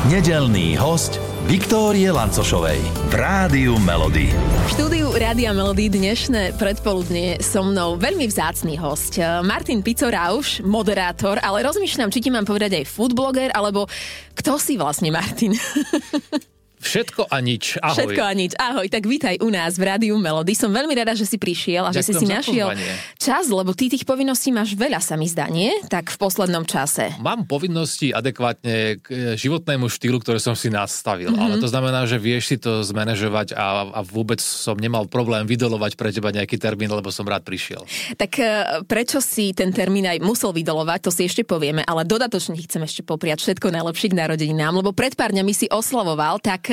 Nedelný host Viktórie Lancošovej v Rádiu Melody. V štúdiu Rádia Melody dnešné predpoludne so mnou veľmi vzácný host. Martin Picorauš, moderátor, ale rozmýšľam, či ti mám povedať aj foodbloger, alebo kto si vlastne Martin? Všetko a nič. Ahoj. Všetko a nič. Ahoj, tak vítaj u nás v Rádiu Melody. Som veľmi rada, že si prišiel a Ďakujem že si si našiel pozvanie. čas, lebo ty tých povinností máš veľa, sa mi zdá, nie? Tak v poslednom čase. Mám povinnosti adekvátne k e, životnému štýlu, ktoré som si nastavil. Mhm. Mm-hmm. Ale to znamená, že vieš si to zmanéžovať a, a vôbec som nemal problém vydolovať pre teba nejaký termín, lebo som rád prišiel. Tak e, prečo si ten termín aj musel vydolovať, to si ešte povieme, ale dodatočne chcem ešte popriať všetko najlepšie k narodeninám, lebo pred pár dňami si oslavoval, tak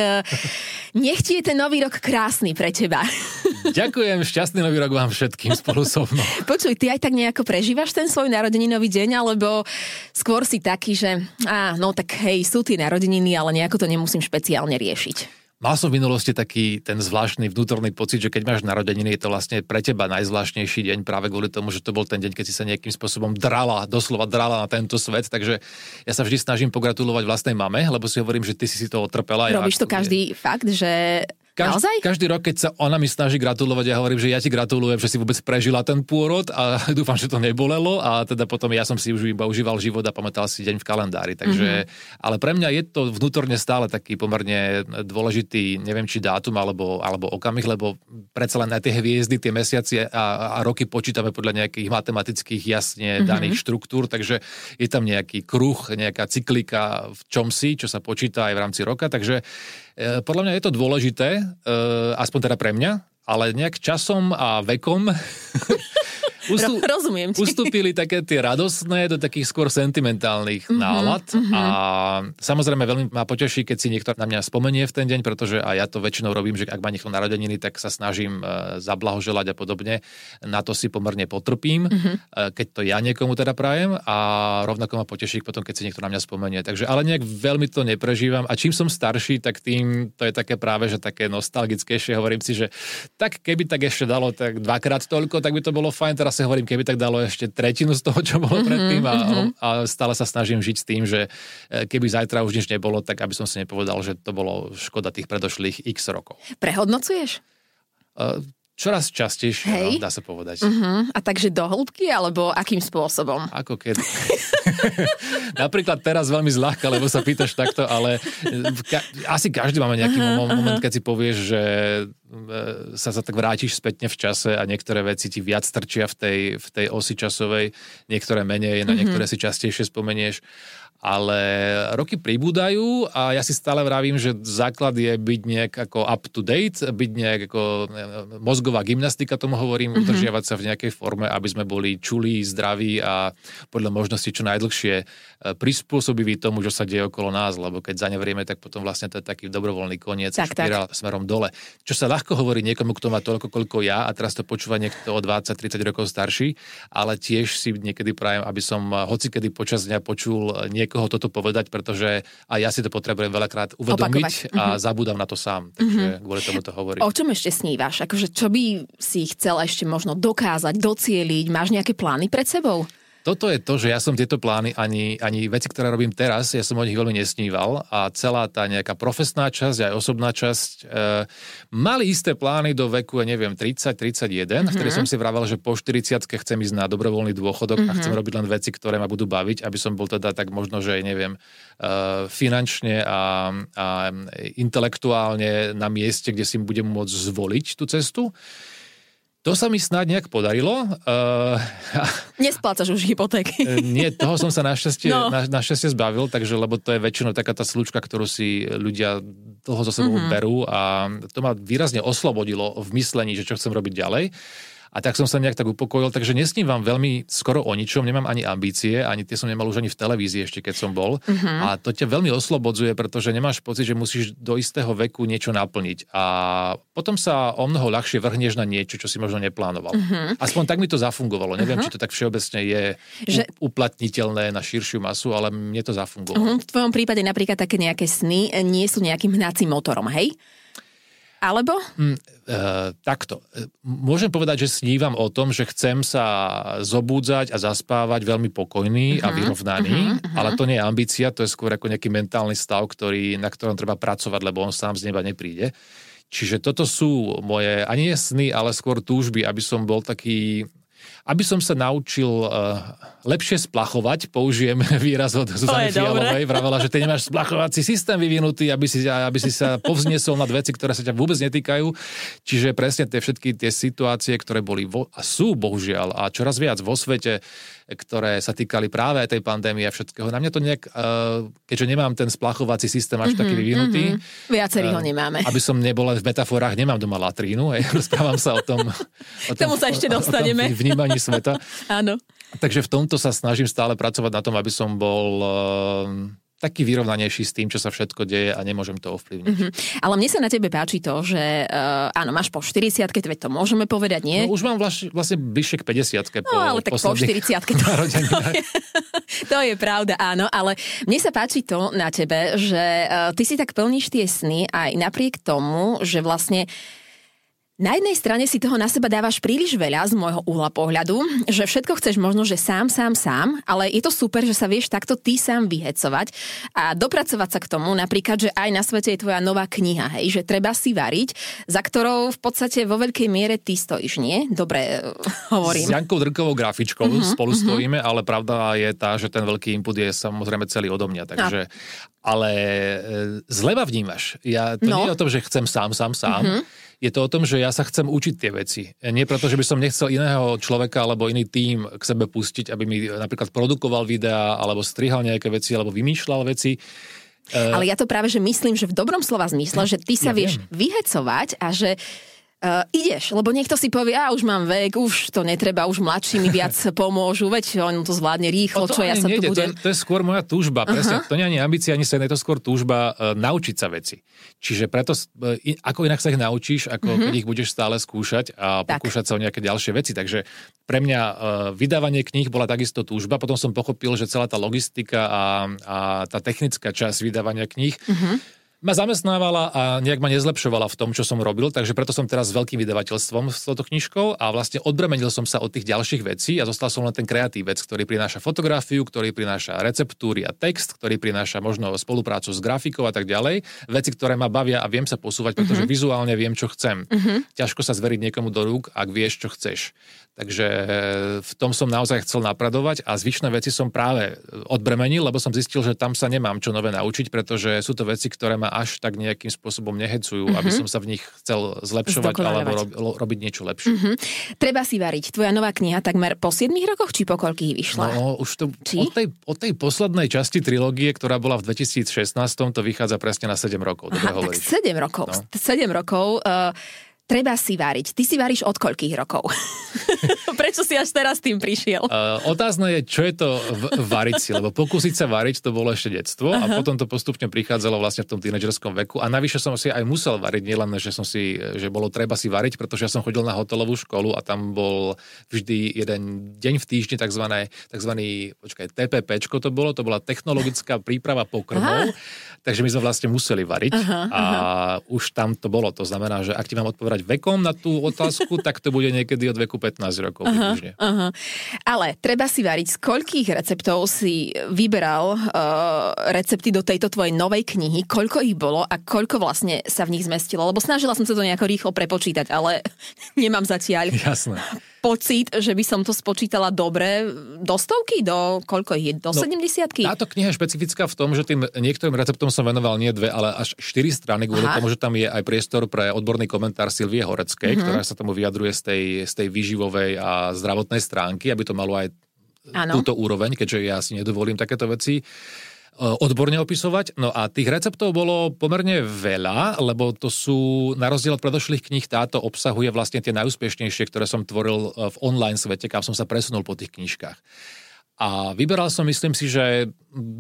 nech ti je ten nový rok krásny pre teba. Ďakujem, šťastný nový rok vám všetkým spolu so mnou. Počuj, ty aj tak nejako prežívaš ten svoj narodeninový deň, alebo skôr si taký, že á, no tak hej, sú tie narodeniny, ale nejako to nemusím špeciálne riešiť. Mal som v minulosti taký ten zvláštny vnútorný pocit, že keď máš narodeniny, je to vlastne pre teba najzvláštnejší deň práve kvôli tomu, že to bol ten deň, keď si sa nejakým spôsobom drala, doslova drala na tento svet. Takže ja sa vždy snažím pogratulovať vlastnej mame, lebo si hovorím, že ty si si to otrpela. Ja Robíš to ako- každý fakt, že Každý, naozaj? každý rok, keď sa ona mi snaží gratulovať, ja hovorím, že ja ti gratulujem, že si vôbec prežila ten pôrod a dúfam, že to nebolelo a teda potom ja som si už iba užíval život a pamätal si deň v kalendári. Takže, mm-hmm. ale pre mňa je to vnútorne stále taký pomerne dôležitý, neviem či dátum alebo, alebo okamih, lebo predsa len aj tie hviezdy, tie mesiace a, a roky počítame podľa nejakých matematických jasne daných mm-hmm. štruktúr, takže je tam nejaký kruh, nejaká cyklika v čomsi, čo sa počíta aj v rámci roka, takže Podľa mňa je to dôležité, e, aspoň teda pre mňa, ale nejak časom a vekom Ro- rozumiem ti. ustúpili také tie radosné do takých skôr sentimentálnych mm-hmm, nálad a samozrejme veľmi ma poteší, keď si niekto na mňa spomenie v ten deň, pretože aj ja to väčšinou robím, že ak má niekto narodeniny, tak sa snažím e, zablahoželať a podobne. Na to si pomerne potrpím, mm-hmm. keď to ja niekomu teda prajem a rovnako ma poteší potom, keď si niekto na mňa spomenie. Takže ale nejak veľmi to neprežívam a čím som starší, tak tým to je také práve, že také nostalgickejšie. Hovorím si, že tak keby tak ešte dalo tak dvakrát toľko, tak by to bolo fajn. Teraz si hovorím, keby tak dalo ešte tretinu z toho, čo bolo predtým a, a stále sa snažím žiť s tým, že e, keby zajtra už nič nebolo, tak aby som si nepovedal, že to bolo škoda tých predošlých x rokov. Prehodnocuješ? E, Čoraz častejšie, Hej. no, dá sa povedať. Hm, a takže do hĺbky, alebo akým spôsobom? Ako kedy. Napríklad teraz veľmi zľahka, lebo sa pýtaš takto, ale v ka- asi každý máme nejaký mo- moment, keď si povieš, že e, sa, sa tak vrátiš spätne v čase a niektoré veci ti viac strčia v tej, v tej osi časovej, niektoré menej, na niektoré si častejšie spomenieš. Ale roky pribúdajú a ja si stále vravím, že základ je byť nejak ako up to date, byť nejak ako e, mozgová gymnastika, tomu hovorím, mm-hmm. udržiavať sa v nejakej forme, aby sme boli čulí, zdraví a podľa možnosti čo najdlhšie e, prispôsobiví tomu, čo sa deje okolo nás, lebo keď zanevrieme, tak potom vlastne to je taký dobrovoľný koniec, Tak, tak. špirál smerom dole. Čo sa ľahko hovorí niekomu, kto má toľko, koľko ja a teraz to počúva niekto o 20-30 rokov starší, ale tiež si niekedy prajem, aby som e, hocikedy počas dňa počul e, niekoho toto povedať, pretože aj ja si to potrebujem veľakrát uvedomiť Opakovať. a zabúdam na to sám. Takže kvôli tomu to hovorím. O čom ešte snívaš? Akože čo by si chcel ešte možno dokázať, docieliť? Máš nejaké plány pred sebou? Toto je to, že ja som tieto plány, ani, ani veci, ktoré robím teraz, ja som o nich veľmi nesníval a celá tá nejaká profesná časť, aj osobná časť, e, mali isté plány do veku, ja neviem, 30-31, mm-hmm. vtedy som si vravel, že po 40 chcem ísť na dobrovoľný dôchodok mm-hmm. a chcem robiť len veci, ktoré ma budú baviť, aby som bol teda tak možno, že neviem, e, finančne a, a intelektuálne na mieste, kde si budem môcť zvoliť tú cestu. To sa mi snáď nejak podarilo. Uh, Nesplácaš už hypotéky. nie, toho som sa našťastie, No. na, našťastie zbavil, takže lebo to je väčšinou taká tá slučka, ktorú si ľudia dlho zo sebou Mhm. mm-hmm. berú a to ma výrazne oslobodilo v myslení, že čo chcem robiť ďalej. A tak som sa nejak tak upokojil, takže nesnívam veľmi skoro o ničom, nemám ani ambície, ani tie som nemal už ani v televízii ešte, keď som bol. Mhm. Uh-huh. A to ťa veľmi oslobodzuje, pretože nemáš pocit, že musíš do istého veku niečo naplniť. A potom sa o mnoho ľahšie vrhneš na niečo, čo si možno neplánoval. Mhm. Uh-huh. Aspoň tak mi to zafungovalo. Neviem, uh-huh. či to tak všeobecne je Že- uplatniteľné na širšiu masu, ale mne to zafungovalo. Mhm, V tvojom prípade napríklad také nejaké sny nie sú nejakým hnacím motorom, hej? Alebo? Mm, uh, takto. Môžem povedať, že snívam o tom, že chcem sa zobúdzať a zaspávať veľmi pokojný uh-huh, a mhm, vyrovnaný, uh-huh, uh-huh. ale to nie je ambícia, to je skôr ako nejaký mentálny stav, ktorý, na ktorom treba pracovať, lebo on sám z neba nepríde. Čiže toto sú moje, ani nie sny, ale skôr túžby, aby som bol taký aby som sa naučil uh, lepšie splachovať, použijem výraz od Zuzany Fialovej, vravela, že ty nemáš splachovací systém vyvinutý, aby si, aby si sa povzniesol nad veci, ktoré sa ťa vôbec netýkajú. Čiže presne tie všetky tie situácie, ktoré boli vo, a sú bohužiaľ a čoraz viac vo svete, ktoré sa týkali práve tej pandémie a všetkého. Na mňa to nejak, uh, keďže nemám ten splachovací systém až mm-hmm, taký vyvinutý. Mm-hmm. Viacerí ho nemáme. Aby som nebol v metaforách, nemám doma latrínu, hej, rozprávam sa o tom. O tom K tomu sa ešte dostaneme. O tom vnímaní sveta. Áno. Takže v tomto sa snažím stále pracovať na tom, aby som bol uh, taký vyrovnanejší s tým, čo sa všetko deje a nemôžem to ovplyvniť. Mm-hmm. Ale mne sa na tebe páči to, že uh, áno, máš po 40 keď to môžeme povedať, nie? No už mám vlastne, vlastne bližšie k 50 No ale tak po 40 to, to je pravda, áno, ale mne sa páči to na tebe, že uh, ty si tak plníš tie sny aj napriek tomu, že vlastne na jednej strane si toho na seba dávaš príliš veľa z môjho uhla pohľadu, že všetko chceš možno, že sám, sám, sám, ale je to super, že sa vieš takto ty sám vyhecovať a dopracovať sa k tomu, napríklad, že aj na svete je tvoja nová kniha, hej, že treba si variť, za ktorou v podstate vo veľkej miere ty stojíš, nie? Dobre, hovorím. S Jankou Drkovou grafičkou uh-huh, spolu uh-huh. stojíme, ale pravda je tá, že ten veľký input je samozrejme celý odo mňa, takže... No. Ale e, zleva vnímaš. Ja, to no. nie je o tom, že chcem sám, sám, sám. Uh-huh je to o tom, že ja sa chcem učiť tie veci. Nie preto, že by som nechcel iného človeka alebo iný tím k sebe pustiť, aby mi napríklad produkoval videá, alebo strihal nejaké veci, alebo vymýšľal veci. Ale ja to práve, že myslím, že v dobrom slova zmysle, že ty sa ja vieš viem. vyhecovať a že Uh, ideš, lebo niekto si povie, a už mám vek, už to netreba, už mladší mi viac pomôžu, veď on to zvládne rýchlo, to čo ja sa nejde, tu budem... To je, to je skôr moja túžba, uh-huh. presne. To nie je ani ambícia, ani sen, je to skôr túžba uh, naučiť sa veci. Čiže preto, uh, ako inak sa ich naučíš, ako uh-huh. keď ich budeš stále skúšať a tak. pokúšať sa o nejaké ďalšie veci. Takže pre mňa uh, vydávanie kníh bola takisto túžba, potom som pochopil, že celá tá logistika a, a tá technická časť vydávania kníh uh-huh ma zamestnávala a nejak ma nezlepšovala v tom, čo som robil, takže preto som teraz s veľkým vydavateľstvom s touto knižkou a vlastne odbremenil som sa od tých ďalších vecí a zostal som len ten kreatívec, ktorý prináša fotografiu, ktorý prináša receptúry a text, ktorý prináša možno spoluprácu s grafikou a tak ďalej. Veci, ktoré ma bavia a viem sa posúvať, pretože uh-huh. vizuálne viem, čo chcem. Uh-huh. Ťažko sa zveriť niekomu do rúk, ak vieš, čo chceš. Takže v tom som naozaj chcel napredovať a zvyšné veci som práve odbremenil, lebo som zistil, že tam sa nemám čo nové naučiť, pretože sú to veci, ktoré ma až tak nejakým spôsobom nehecujú, mm-hmm. aby som sa v nich chcel zlepšovať alebo rob, robiť niečo lepšie. Mm-hmm. Treba si variť. Tvoja nová kniha takmer po 7 rokoch, či po koľkých vyšla? No, už to, od, tej, od tej poslednej časti trilógie, ktorá bola v 2016, to vychádza presne na 7 rokov. Dobre Aha, tak 7 rokov. No. 7 rokov. Uh, treba si variť. Ty si varíš od koľkých rokov? Prečo si až teraz tým prišiel? Uh, otázne je, čo je to v- variť si, lebo pokúsiť sa variť to bolo ešte detstvo uh-huh. a potom to postupne prichádzalo vlastne v tom tínedžerskom veku a navyše som si aj musel variť, nielen, že som si, že bolo treba si variť, pretože ja som chodil na hotelovú školu a tam bol vždy jeden deň v týždni takzvané, takzvaný, počkaj, TPPčko to bolo, to bola technologická príprava pokrmov, uh-huh. Takže my sme vlastne museli variť uh-huh, a uh-huh. už tam to bolo. To znamená, že ak ti mám odpovedať vekom na tú otázku, tak to bude niekedy od veku 15 rokov. Aha, aha. Ale treba si variť, z koľkých receptov si vyberal uh, recepty do tejto tvojej novej knihy, koľko ich bolo a koľko vlastne sa v nich zmestilo? Lebo snažila som sa to nejako rýchlo prepočítať, ale nemám zatiaľ. Jasné pocit, že by som to spočítala dobre. Do stovky? Do koľko ich je? Do no, 70 Táto kniha je špecifická v tom, že tým niektorým receptom som venoval nie dve, ale až štyri strany, kvôli Aha. tomu, že tam je aj priestor pre odborný komentár Silvie Horeckej, uh-huh. ktorá sa tomu vyjadruje z tej, z tej výživovej a zdravotnej stránky, aby to malo aj ano. túto úroveň, keďže ja si nedovolím takéto veci. E, odborne opisovať. No a tých receptov bolo pomerne veľa, lebo to sú, na rozdiel od predošlých kníh, táto obsahuje vlastne tie najúspešnejšie, ktoré som tvoril e, v online svete, kam som sa presunul po tých knižkách. A vyberal som, myslím si, že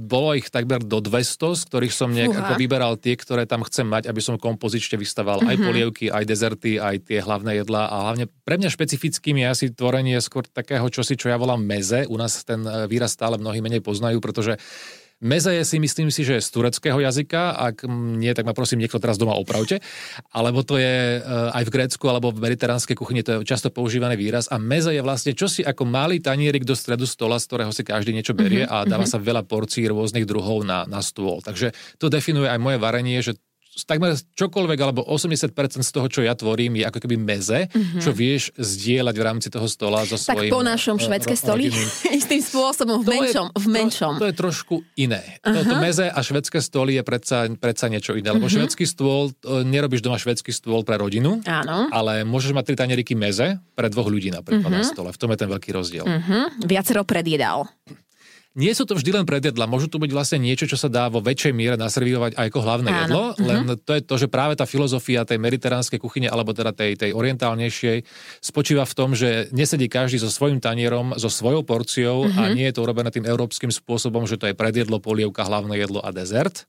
bolo ich takmer do 200, z ktorých som nejak ako vyberal tie, ktoré tam chcem mať, aby som kompozične vystaval mm-hmm. aj mhm. polievky, aj dezerty, aj tie hlavné jedlá. A hlavne pre mňa špecifickým je asi tvorenie skôr takého čosi, čo ja volám meze. U nás ten e, výraz stále mnohí menej poznajú, pretože Meze je si myslím si, že je z tureckého jazyka, ak nie, tak ma prosím niekto teraz doma opravte, alebo to je uh, aj v Grécku alebo v mediteránskej kuchyni, to je často používaný výraz a meze je vlastne čosi ako malý tanierik do stredu stola, z ktorého si každý niečo berie mm-hmm. a dáva mm-hmm. sa veľa porcií rôznych druhov na, na stôl. Takže to definuje aj moje varenie, že takmer čokoľvek, alebo 80% z toho, čo ja tvorím, je ako keby meze, mm-hmm. čo vieš zdieľať v rámci toho stola so tak svojím... Tak po našom eh, švedské ro- stoli istým spôsobom, v to menšom. Je, v menšom. To, to je trošku iné. Uh-huh. To, to meze a švedské stoly je predsa, predsa niečo iné, lebo uh-huh. švedský stôl, nerobíš doma švedský stôl pre rodinu, Áno. ale môžeš mať tri tanieriky meze pre dvoch ľudí napríklad uh-huh. na stole. V tom je ten veľký rozdiel. Uh-huh. Viacero predjedal nie sú to vždy len predjedla, môžu to byť vlastne niečo, čo sa dá vo väčšej miere naservívať aj ako hlavné Áno. jedlo, uh-huh. len to je to, že práve tá filozofia tej mediteránskej kuchyne, alebo teda tej, tej orientálnejšej, spočíva v tom, že nesedí každý so svojím tanierom, so svojou porciou uh-huh. a mhm. nie je to urobené tým európskym spôsobom, že to je predjedlo, polievka, hlavné jedlo a dezert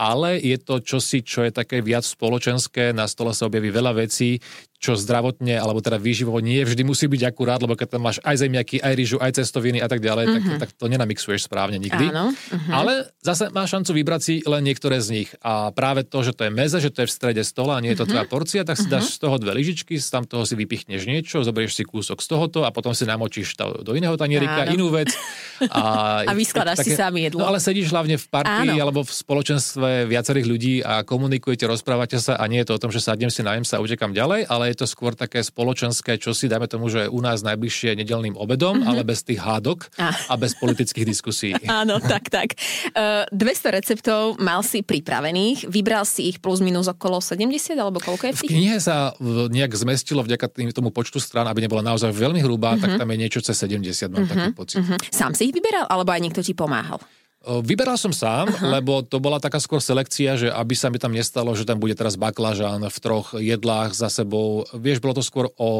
ale je to čosi, čo je také viac spoločenské, na stole sa objaví veľa vecí, čo zdravotne, alebo teda výživovo nie vždy musí byť akurát, lebo keď tam máš aj zemiaky, aj rýžu, aj cestoviny a tak ďalej, uh-huh. tak, mhm. tak to nenamixuješ správne nikdy. Áno, uh-huh. Ale zase máš šancu vybrať si len niektoré z nich. A práve to, že to je meze, že to je v strede stola a nie je to uh-huh. tvoja porcia, tak si uh-huh. dáš z toho dve lyžičky, z tam toho si vypichneš niečo, zoberieš si kúsok z tohoto a potom si namočíš to do iného tanierika, inú vec. A, a vyskladáš také, si sám jedlo. No ale sedíš hlavne v partii alebo v spoločenstve viacerých ľudí a komunikujete, rozprávate sa a nie je to o tom, že sadnem si, najem sa a utekam ďalej, ale je to skôr také spoločenské, čo si dáme tomu, že u nás najbližšie nedelným obedom, mm-hmm. ale bez tých hádok a, a bez politických diskusí. Áno, tak, tak. Uh, e, 200 receptov mal si pripravených, vybral si ich plus minus okolo 70, alebo koľko je tých? V knihe sa nejak zmestilo vďaka tým, tomu počtu strán, aby nebola naozaj veľmi hrubá, mm-hmm. tak tam je niečo cez 70, mám mm-hmm. taký pocit. Mm-hmm. Sám si ich vyberal, alebo aj niekto ti pomáhal? Vyberal som sám, uh-huh. lebo to bola taká skôr selekcia, že aby sa mi tam nestalo, že tam bude teraz baklažán v troch jedlách za sebou. Vieš, bolo to skôr o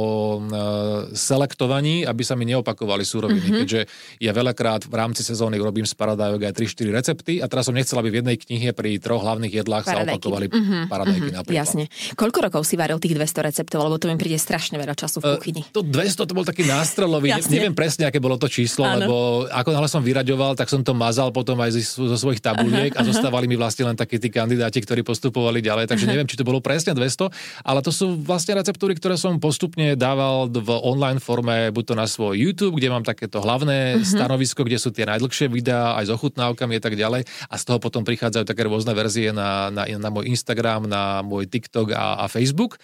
e, selektovaní, aby sa mi neopakovali súroviny, uh-huh. keďže ja veľakrát v rámci sezóny robím z paradajok aj 3-4 recepty a teraz som nechcel, aby v jednej knihe pri troch hlavných jedlách paradajky. sa opakovali uh-huh. paradajky uh-huh. napríklad. Jasne. Koľko rokov si varil tých 200 receptov, lebo to mi príde strašne veľa času v e, kuchyni. Uh, to 200 to bol taký nástrelový, ne, neviem presne, aké bolo to číslo, Áno. lebo ako náhle som vyraďoval, tak som to mazal potom potom aj zo svojich tabuliek a zostávali mi vlastne len takí tí kandidáti, ktorí postupovali ďalej, takže neviem, či to bolo presne 200, ale to sú vlastne receptúry, ktoré som postupne dával v online forme, buď to na svoj YouTube, kde mám takéto hlavné uh-huh. stanovisko, kde sú tie najdlhšie videá aj s ochutnávkami a tak ďalej. A z toho potom prichádzajú také rôzne verzie na, na, na môj Instagram, na môj TikTok a, a Facebook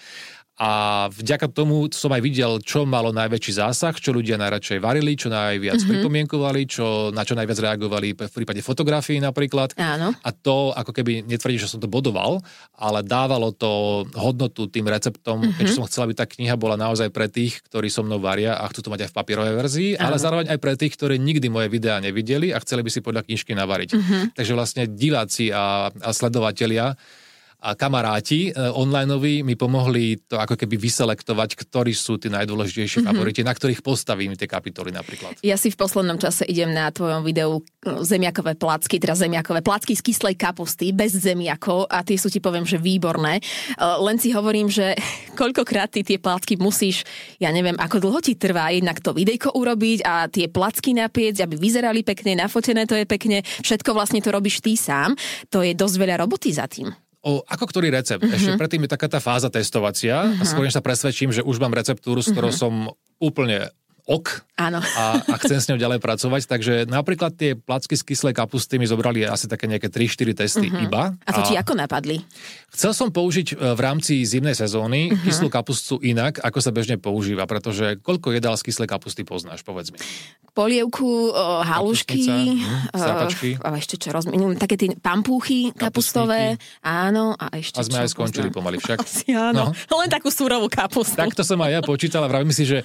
a vďaka tomu som aj videl, čo malo najväčší zásah, čo ľudia najradšej varili, čo najviac mm-hmm. pripomienkovali, čo, na čo najviac reagovali v prípade fotografií napríklad. Áno. A to ako keby netvrdí, že som to bodoval, ale dávalo to hodnotu tým receptom, mm-hmm. keďže som chcela, aby tá kniha bola naozaj pre tých, ktorí so mnou varia a chcú to mať aj v papierovej verzii, Áno. ale zároveň aj pre tých, ktorí nikdy moje videá nevideli a chceli by si podľa knižky navariť. Mm-hmm. Takže vlastne diváci a, a sledovatelia a kamaráti e, onlineoví mi pomohli to ako keby vyselektovať, ktorí sú tí najdôležitejší mm-hmm. favoriti, na ktorých postavím tie kapitoly napríklad. Ja si v poslednom čase idem na tvojom videu e, zemiakové placky, teda zemiakové placky z kyslej kapusty, bez zemiakov a tie sú ti poviem, že výborné. E, len si hovorím, že koľkokrát ty tie placky musíš, ja neviem, ako dlho ti trvá jednak to videjko urobiť a tie placky napiec, aby vyzerali pekne, nafotené to je pekne, všetko vlastne to robíš ty sám. To je dosť veľa roboty za tým o ako ktorý recept. Uh-huh. Ešte predtým je taká tá fáza testovacia uh-huh. a skôr sa presvedčím, že už mám receptúru, s ktorou uh-huh. som úplne ok Áno. A, a chcem s ňou ďalej pracovať. Takže napríklad tie placky z kyslej kapusty mi zobrali asi také nejaké 3-4 testy uh-huh. iba. A to ti ako napadli? Chcel som použiť e, v rámci zimnej sezóny uh-huh. kyslú kapustu inak, ako sa bežne používa, pretože koľko jedál z kyslej kapusty poznáš, povedz mi. Polievku, o, halušky, uh, a ešte čo rozumiem, také tie pampúchy kapustové, áno, a ešte A sme čo, aj skončili poznám. pomaly však. Asi áno, no. len takú súrovú kapustu. Tak to som aj ja počítal a vravím si, že e,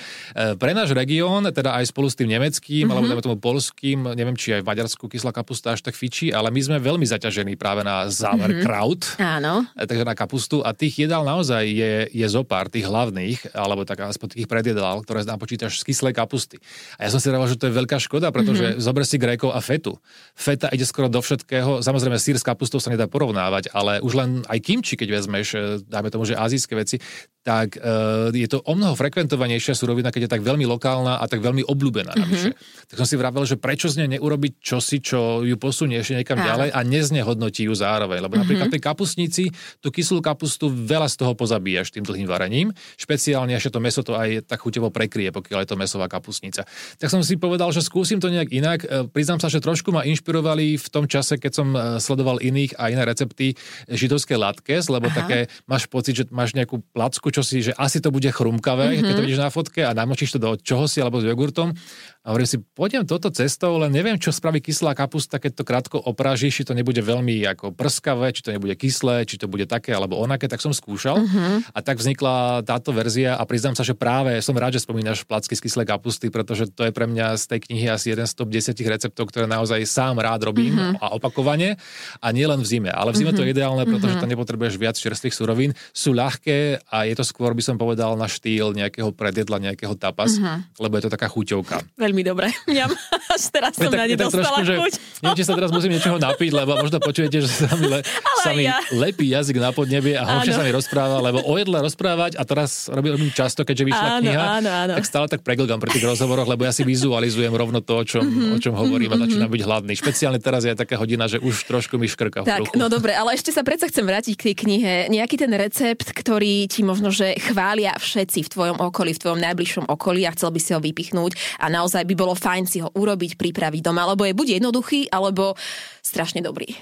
pre náš región, teda aj spolu s tým nemeckým, mm-hmm. alebo dajme tomu polským, neviem, či aj v Maďarsku kyslá kapusta až tak fičí, ale my sme veľmi zaťažení práve na záver mm-hmm. kraut, áno. E, takže na kapustu a tých jedál naozaj je, je zopár, tých hlavných, alebo tak aspoň tých predjedál, ktoré napočítaš z kyslej kapusty. A ja som si hovoril, že to je veľká škoda, pretože mm-hmm. zober si grékov a fetu. Feta ide skoro do všetkého. Samozrejme, sír s kapustou sa nedá porovnávať, ale už len aj kimči, keď vezmeš, e, dáme tomu, že azijské veci, tak uh, je to o mnoho frekventovanejšia surovina, keď je tak veľmi lokálna a tak veľmi obľúbená. Mm-hmm. Tak som si vravel, že prečo z nej neurobiť čosi, čo ju posunie ešte niekam Áno. ďalej a neznehodnotí ju zároveň. Lebo mm-hmm. napríklad tej kapusnici, tú kyslú kapustu veľa z toho pozabíjaš tým dlhým varením. Špeciálne ešte to meso to aj tak chuťovo prekrie, pokiaľ je to mesová kapusnica. Tak som si povedal, že skúsim to nejak inak. E, priznám sa, že trošku ma inšpirovali v tom čase, keď som e, sledoval iných a iné recepty židovské latkes, lebo Aha. také máš pocit, že máš nejakú placku čo si, že asi to bude chrumkavé, mm-hmm. keď to mhm. vidíš na fotke a namočíš to do čohosi alebo s jogurtom. A hovorím si, pôjdem toto cestou, len neviem, čo spraví kyslá kapusta, keď to krátko oprážiš, či to nebude veľmi ako prskavé, či to nebude kyslé, či to bude také alebo onaké, tak som skúšal. Mm-hmm. A tak vznikla táto verzia a priznám sa, že práve som rád, že spomínaš placky z kyslej kapusty, pretože to je pre mňa z tej knihy asi jeden z top 10 receptov, ktoré naozaj sám rád robím mm-hmm. a opakovane. A nie len v zime, ale v zime mm-hmm. to je ideálne, pretože mm-hmm. tam nepotrebuješ viac čerstvých surovín, sú ľahké a je to skôr by som povedal na štýl nejakého predjedla, nejakého tapas, mm-hmm. lebo je to taká chuťovka veľmi dobre. Mňam, až teraz som na ne dostala trošku, chuť. Že, neviem, či sa teraz musím niečoho napiť, lebo možno počujete, že sa mi, le, sa mi ja. lepí jazyk na podnebie a horšie sa mi rozpráva, lebo o jedle rozprávať a teraz robím, robím často, keďže vyšla áno, kniha, áno, áno. tak stále tak preglgam pri tých rozhovoroch, lebo ja si vizualizujem rovno to, o čom, mm-hmm. o čom hovorím mm-hmm. a začínam byť hladný. Špeciálne teraz je taká hodina, že už trošku mi škrka v Tak, no dobre, ale ešte sa predsa chcem vrátiť k tej knihe. Nejaký ten recept, ktorý ti možno, že chvália všetci v tvojom okolí, v tvojom najbližšom okolí a chcel by si ho vypichnúť a naozaj by bolo fajn si ho urobiť, pripraviť doma, lebo je buď jednoduchý, alebo strašne dobrý.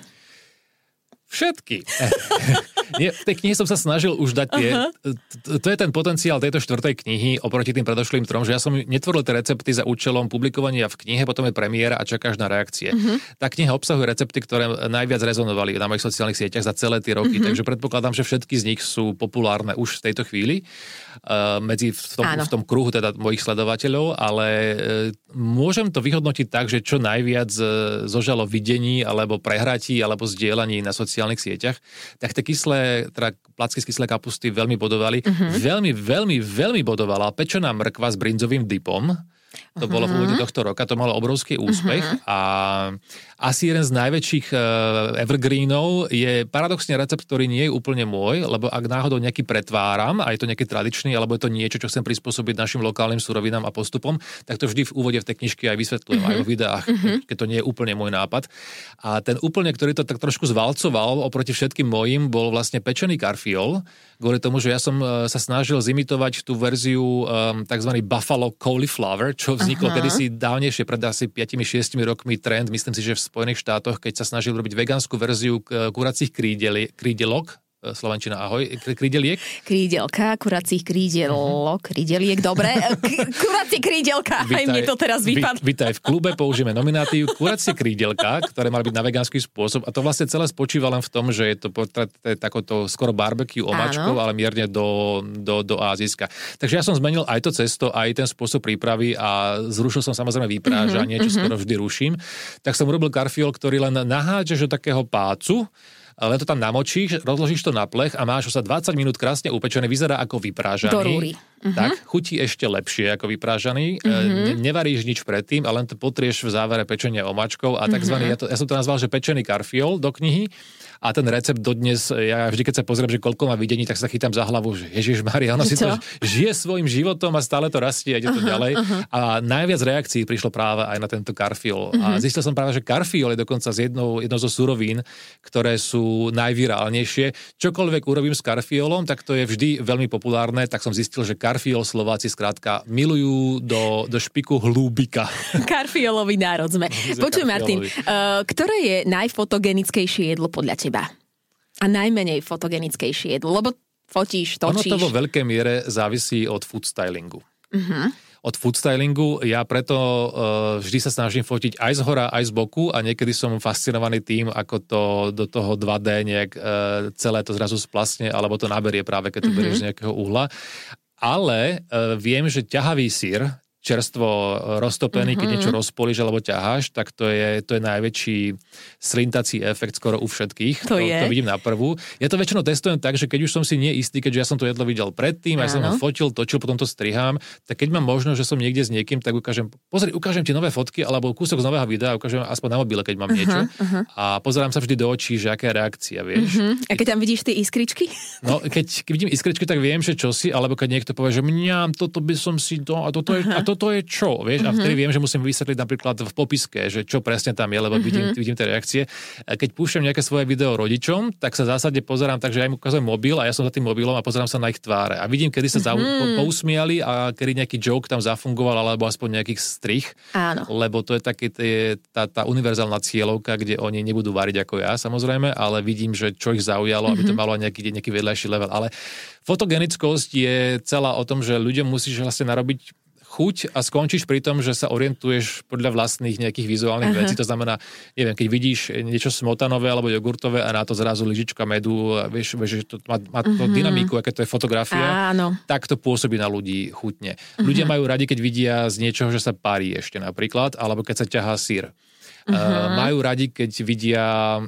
Všetky. Nie, v tej knihe som sa snažil už dať tie... To je ten potenciál tejto štvrtej knihy oproti tým predošlým trom, že ja som netvoril tie recepty za účelom publikovania v knihe, potom je premiéra a čakáš na reakcie. Uh-huh. Tá kniha obsahuje recepty, ktoré najviac rezonovali na mojich sociálnych sieťach za celé tie roky, uh-huh. takže predpokladám, že všetky z nich sú populárne už v tejto chvíli uh, medzi v tom, v tom kruhu teda mojich sledovateľov, ale uh, môžem to vyhodnotiť tak, že čo najviac uh, zožalo videní alebo prehratí alebo zdieľaní na sociálnych sieťach, tak tie kyslé teda placky z kyslé kapusty veľmi bodovali. Uh-huh. Veľmi, veľmi, veľmi bodovala pečená mrkva s brinzovým dipom. To uh-huh. bolo v úvode tohto roka, to malo obrovský úspech uh-huh. a asi jeden z najväčších uh, evergreenov je paradoxne recept, ktorý nie je úplne môj, lebo ak náhodou nejaký pretváram a je to nejaký tradičný, alebo je to niečo, čo chcem prispôsobiť našim lokálnym surovinám a postupom, tak to vždy v úvode v tej knižke aj vysvetľujem, uh-huh. aj vo videách, uh-huh. keď to nie je úplne môj nápad. A ten úplne, ktorý to tak trošku zvalcoval oproti všetkým mojim, bol vlastne pečený karfiol, kvôli tomu, že ja som uh, sa snažil zimitovať tú verziu um, tzv. buffalo cauliflower, čo vzniklo Aha. kedysi dávnejšie, pred asi 5-6 rokmi trend, myslím si, že v Spojených štátoch, keď sa snažil robiť vegánsku verziu kuracích krídelok, E, Slovenčina, ahoj. Krídeliek? Krídelka, kuracích krídelok, krídeliek, dobre. K- kuracie krídelka, vítaj, aj mne to teraz vypadlo. Vítaj v klube, použijeme nominátiv kuracie krídelka, ktoré mali byť na vegánsky spôsob. A to vlastne celé spočíva len v tom, že je to portrét takoto skoro barbecue omačkov, ale mierne do, do, do Áziska. Takže ja som zmenil aj to cesto, aj ten spôsob prípravy a zrušil som samozrejme výpráž mm-hmm, a niečo mm-hmm. skoro vždy ruším. Tak som urobil karfiol, ktorý len naháčeš do takého pácu, len to tam namočíš, rozložíš to na plech a máš sa 20 minút krásne upečené, vyzerá ako vyprážaný. Do rúry. Uh-huh. Tak, chutí ešte lepšie ako vyprážaný. Uh-huh. Ne, nevaríš nič predtým a len to potrieš v závere pečenia omačkou a tzv. Uh-huh. Ja, to, ja som to nazval, že pečený karfiol do knihy a ten recept dodnes, ja vždy, keď sa pozriem, že koľko má videní, tak sa chytám za hlavu, že Ježiš Maria, ono si to žije svojim životom a stále to rastie a ide to uh-huh, ďalej. Uh-huh. A najviac reakcií prišlo práve aj na tento karfiol. Uh-huh. A zistil som práve, že karfiol je dokonca z jednou, jednou zo surovín, ktoré sú najvirálnejšie. Čokoľvek urobím s karfiolom, tak to je vždy veľmi populárne, tak som zistil, že karfiol Slováci skrátka milujú do, do špiku hlúbika. Karfiolový národ sme. Počuj Martin, uh, ktoré je najfotogenickejšie jedlo podľa teba? Teba. A najmenej fotogenickejšie jedlo, lebo fotíš, točíš. Ono to vo veľkej miere závisí od food stylingu. Uh-huh. Od food stylingu ja preto uh, vždy sa snažím fotiť aj z hora, aj z boku a niekedy som fascinovaný tým, ako to do toho 2D nejak uh, celé to zrazu splasne, alebo to naberie práve, keď to uh-huh. berieš z nejakého uhla. Ale uh, viem, že ťahavý sír čerstvo roztopený, mm-hmm. keď niečo rozpolíš alebo ťaháš, tak to je, to je najväčší slintací efekt skoro u všetkých. To, to, je. to vidím na prvú. Ja to väčšinou testujem tak, že keď už som si neistý, keďže ja som to jedlo videl predtým, aj som ho fotil, točil, potom to strihám, tak keď mám možnosť, že som niekde s niekým, tak ukážem, pozri, ukážem ti nové fotky alebo kúsok z nového videa, ukážem aspoň na mobile, keď mám uh-huh, niečo. Uh-huh. A pozerám sa vždy do očí, že aká je reakcia, vieš. Uh-huh. A keď tam vidíš tie iskričky? No, keď, keď vidím iskričky, tak viem, že čo si, alebo keď niekto povie, že mňam, toto by som si to, a toto je, uh-huh. a toto je čo, vieš, mm-hmm. a vtedy viem, že musím vysvetliť napríklad v popiske, že čo presne tam je, lebo mm-hmm. vidím, vidím tie reakcie. Keď púšťam nejaké svoje video rodičom, tak sa v zásade pozerám tak, že ja im ukazujem mobil a ja som za tým mobilom a pozerám sa na ich tváre. A vidím, kedy sa mm-hmm. pousmiali a kedy nejaký joke tam zafungoval, alebo aspoň nejaký strich. Áno. Lebo to je také tie, tá, tá univerzálna cieľovka, kde oni nebudú variť ako ja, samozrejme, ale vidím, že čo ich zaujalo, aby to mhm. malo nejaký, nejaký vedľajší level. Ale fotogenickosť je celá o tom, že ľuďom musíš vlastne narobiť chuť a skončíš pri tom, že sa orientuješ podľa vlastných nejakých vizuálnych uh-huh. vecí. To znamená, neviem, keď vidíš niečo smotanové alebo jogurtové a na to zrazu lyžička medu, vieš, vieš že to má, má to uh-huh. dynamiku, aké to je fotografia, Áno. tak to pôsobí na ľudí chutne. Uh-huh. Ľudia majú radi, keď vidia z niečoho, že sa parí ešte napríklad, alebo keď sa ťahá sír. Uh-huh. Majú radi, keď vidia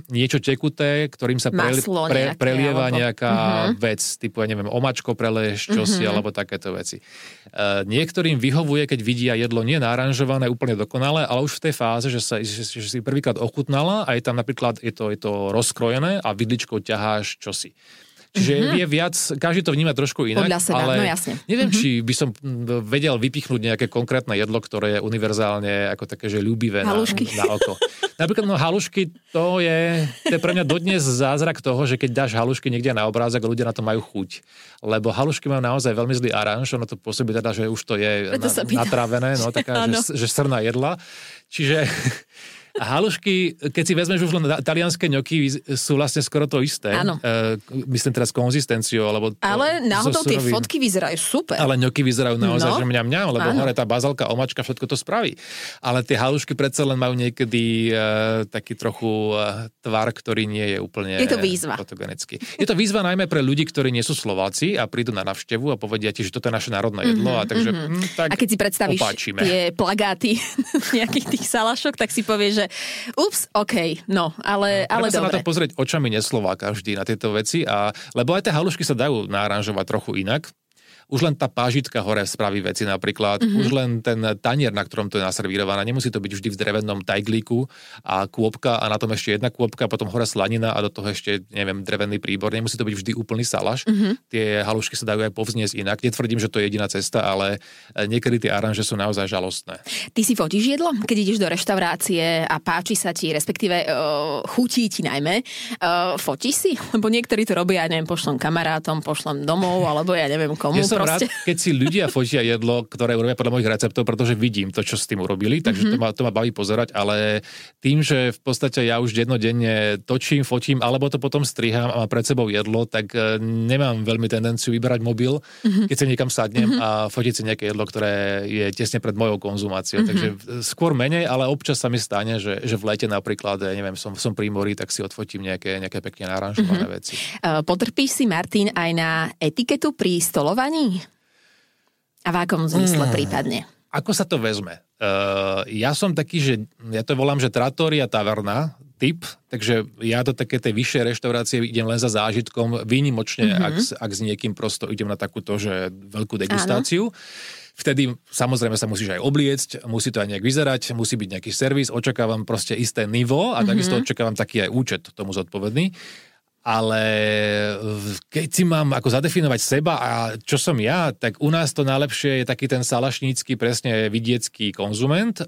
niečo tekuté, ktorým sa pre, pre, prelieva alebo... nejaká uh-huh. vec, typu, ja neviem, omačko preleješ čosi, uh-huh. alebo takéto veci. Uh, niektorým vyhovuje, keď vidia jedlo nie naranžované úplne dokonale, ale už v tej fáze, že, sa, že, že si prvýkrát ochutnala a je tam napríklad, je to, je to rozkrojené a vidličkou ťaháš čosi. Čiže mm-hmm. je viac, každý to vníma trošku inak. Podľa seba, ale no jasne. Neviem, mm-hmm. či by som vedel vypichnúť nejaké konkrétne jedlo, ktoré je univerzálne ako také, že ľúbivé na, na oko. Napríklad no halušky, to je, to je pre mňa dodnes zázrak toho, že keď dáš halušky niekde na obrázok, ľudia na to majú chuť. Lebo halušky majú naozaj veľmi zlý aranž, ono to pôsobí teda, že už to je na, natravené, no taká, že, že srná jedla. Čiže a halušky, keď si vezmeš už len talianské ňoky, sú vlastne skoro to isté. Áno. Uh, myslím teraz konzistenciou. Alebo ale náhodou tie fotky vyzerajú super. Ale ňoky vyzerajú naozaj, no. že mňam mňam, lebo Áno. hore tá bazalka, omačka, všetko to spraví. Ale tie halušky predsa len majú niekedy uh, taký trochu uh, tvar, ktorý nie je úplne je to výzva. fotogenický. Je to výzva najmä pre ľudí, ktorí nie sú Slováci a prídu na navštevu a povedia ti, že toto je naše národné jedlo. Mm-hmm, a, takže, mm-hmm. hm, tak a keď si predstavíš opáčime. tie plagáty nejakých tých salašok, tak si povieš, že ups, OK, no, ale, no, ale sa dobre. na to pozrieť očami neslováka vždy na tieto veci, a, lebo aj tie halušky sa dajú naranžovať trochu inak, už len tá pážitka hore spraví veci napríklad, mm-hmm. už len ten tanier, na ktorom to je naservírované, nemusí to byť vždy v drevenom tajglíku a kôpka a na tom ešte jedna kôpka, potom hore slanina a do toho ešte, neviem, drevený príbor. Nemusí to byť vždy úplný salaš. Mm-hmm. Tie halušky sa dajú aj povzniesť inak. Netvrdím, že to je jediná cesta, ale e, niekedy tie aranže sú naozaj žalostné. Ty si fotíš jedlo, keď ideš do reštaurácie a páči sa ti, respektíve uh, chutí ti najmä. Uh, fotíš si? Lebo niektorí to robia, ja neviem, pošlom kamarátom, pošlom domov, alebo ja neviem komu. Ja som proste. rád, keď si ľudia fotia jedlo, ktoré urobia podľa mojich receptov, pretože vidím to, čo s tým urobili, takže mm-hmm. to, ma, to ma baví pozerať, ale tým, že v podstate ja už jednodenne točím, fotím, alebo to potom strihám a mám pred sebou jedlo, tak e, nemám veľmi tendenciu vyberať mobil, mm-hmm. keď sa niekam sadnem mm-hmm. a fotiť si nejaké jedlo, ktoré je tesne pred mojou konzumáciou. Mm-hmm. Takže skôr menej, ale občas sa mi stane, že, že v lete napríklad, ja neviem, som, som pri mori, tak si odfotím nejaké, nejaké pekne naranžované mm-hmm. veci. Uh, potrpíš si, Martin, aj na etiketu pri stolovaní? A v akom zmysle hmm. prípadne? Ako sa to vezme? Uh, ja som taký, že ja to volám, že trattoria taverna typ, takže ja do také tej vyššej reštaurácie idem len za zážitkom, výnimočne, mm-hmm. ak, ak s niekým prosto idem na takúto, že veľkú degustáciu. Áno. Vtedy samozrejme sa musíš aj obliecť, musí to aj nejak vyzerať, musí byť nejaký servis, očakávam proste isté nivo a mm-hmm. takisto očakávam taký aj účet tomu zodpovedný ale keď si mám ako zadefinovať seba a čo som ja, tak u nás to najlepšie je taký ten salašnícky, presne vidiecký konzument, eh,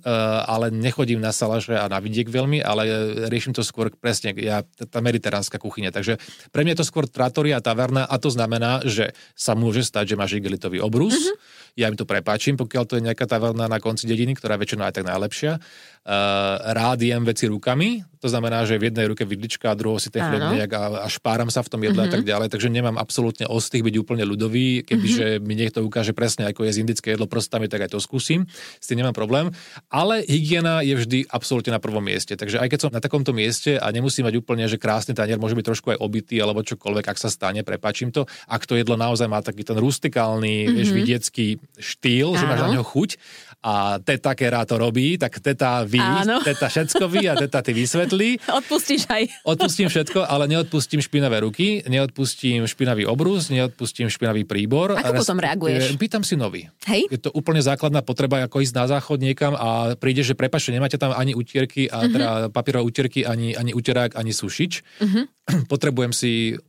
ale nechodím na salaše a na vidiek veľmi, ale riešim to skôr presne, ja, tá mediteránska kuchyňa. Takže pre mňa je to skôr tratoria a taverna a to znamená, že sa môže stať, že máš igelitový obrus, mm-hmm ja im to prepáčim, pokiaľ to je nejaká taverna na konci dediny, ktorá je väčšinou aj tak najlepšia. Uh, rád jem veci rukami, to znamená, že v jednej ruke vidlička a druhou si ten chlieb nejak a, a špáram sa v tom jedle mm-hmm. a tak mhm. ďalej, takže nemám absolútne ostých byť úplne ľudový, kebyže mm-hmm. mi niekto ukáže presne, ako je z indické jedlo prostami, tak aj to skúsim, s tým nemám problém. Ale hygiena je vždy absolútne na prvom mieste, takže aj keď som na takomto mieste a nemusím mať úplne, že krásny tanier môže byť trošku aj obitý alebo čokoľvek, ak sa stane, prepáčim to, ak to jedlo naozaj má taký ten rustikálny, mm-hmm. vieš, vidiecký štýl, Áno. že máš na neho chuť a teta, ktorá to robí, tak teta vy, Áno. teta všetko vy a teta ty vysvetlí. Odpustíš aj. Odpustím všetko, ale neodpustím špinavé ruky, neodpustím špinavý obrus, neodpustím špinavý príbor. Ako potom reaguješ? Pýtam si nový. Hej? Je to úplne základná potreba, ako ísť na záchod niekam a príde, že prepačte, nemáte tam ani utierky, a teda uh-huh. papierové utierky, ani, ani uterák, ani sušič. Uh-huh. Potrebujem si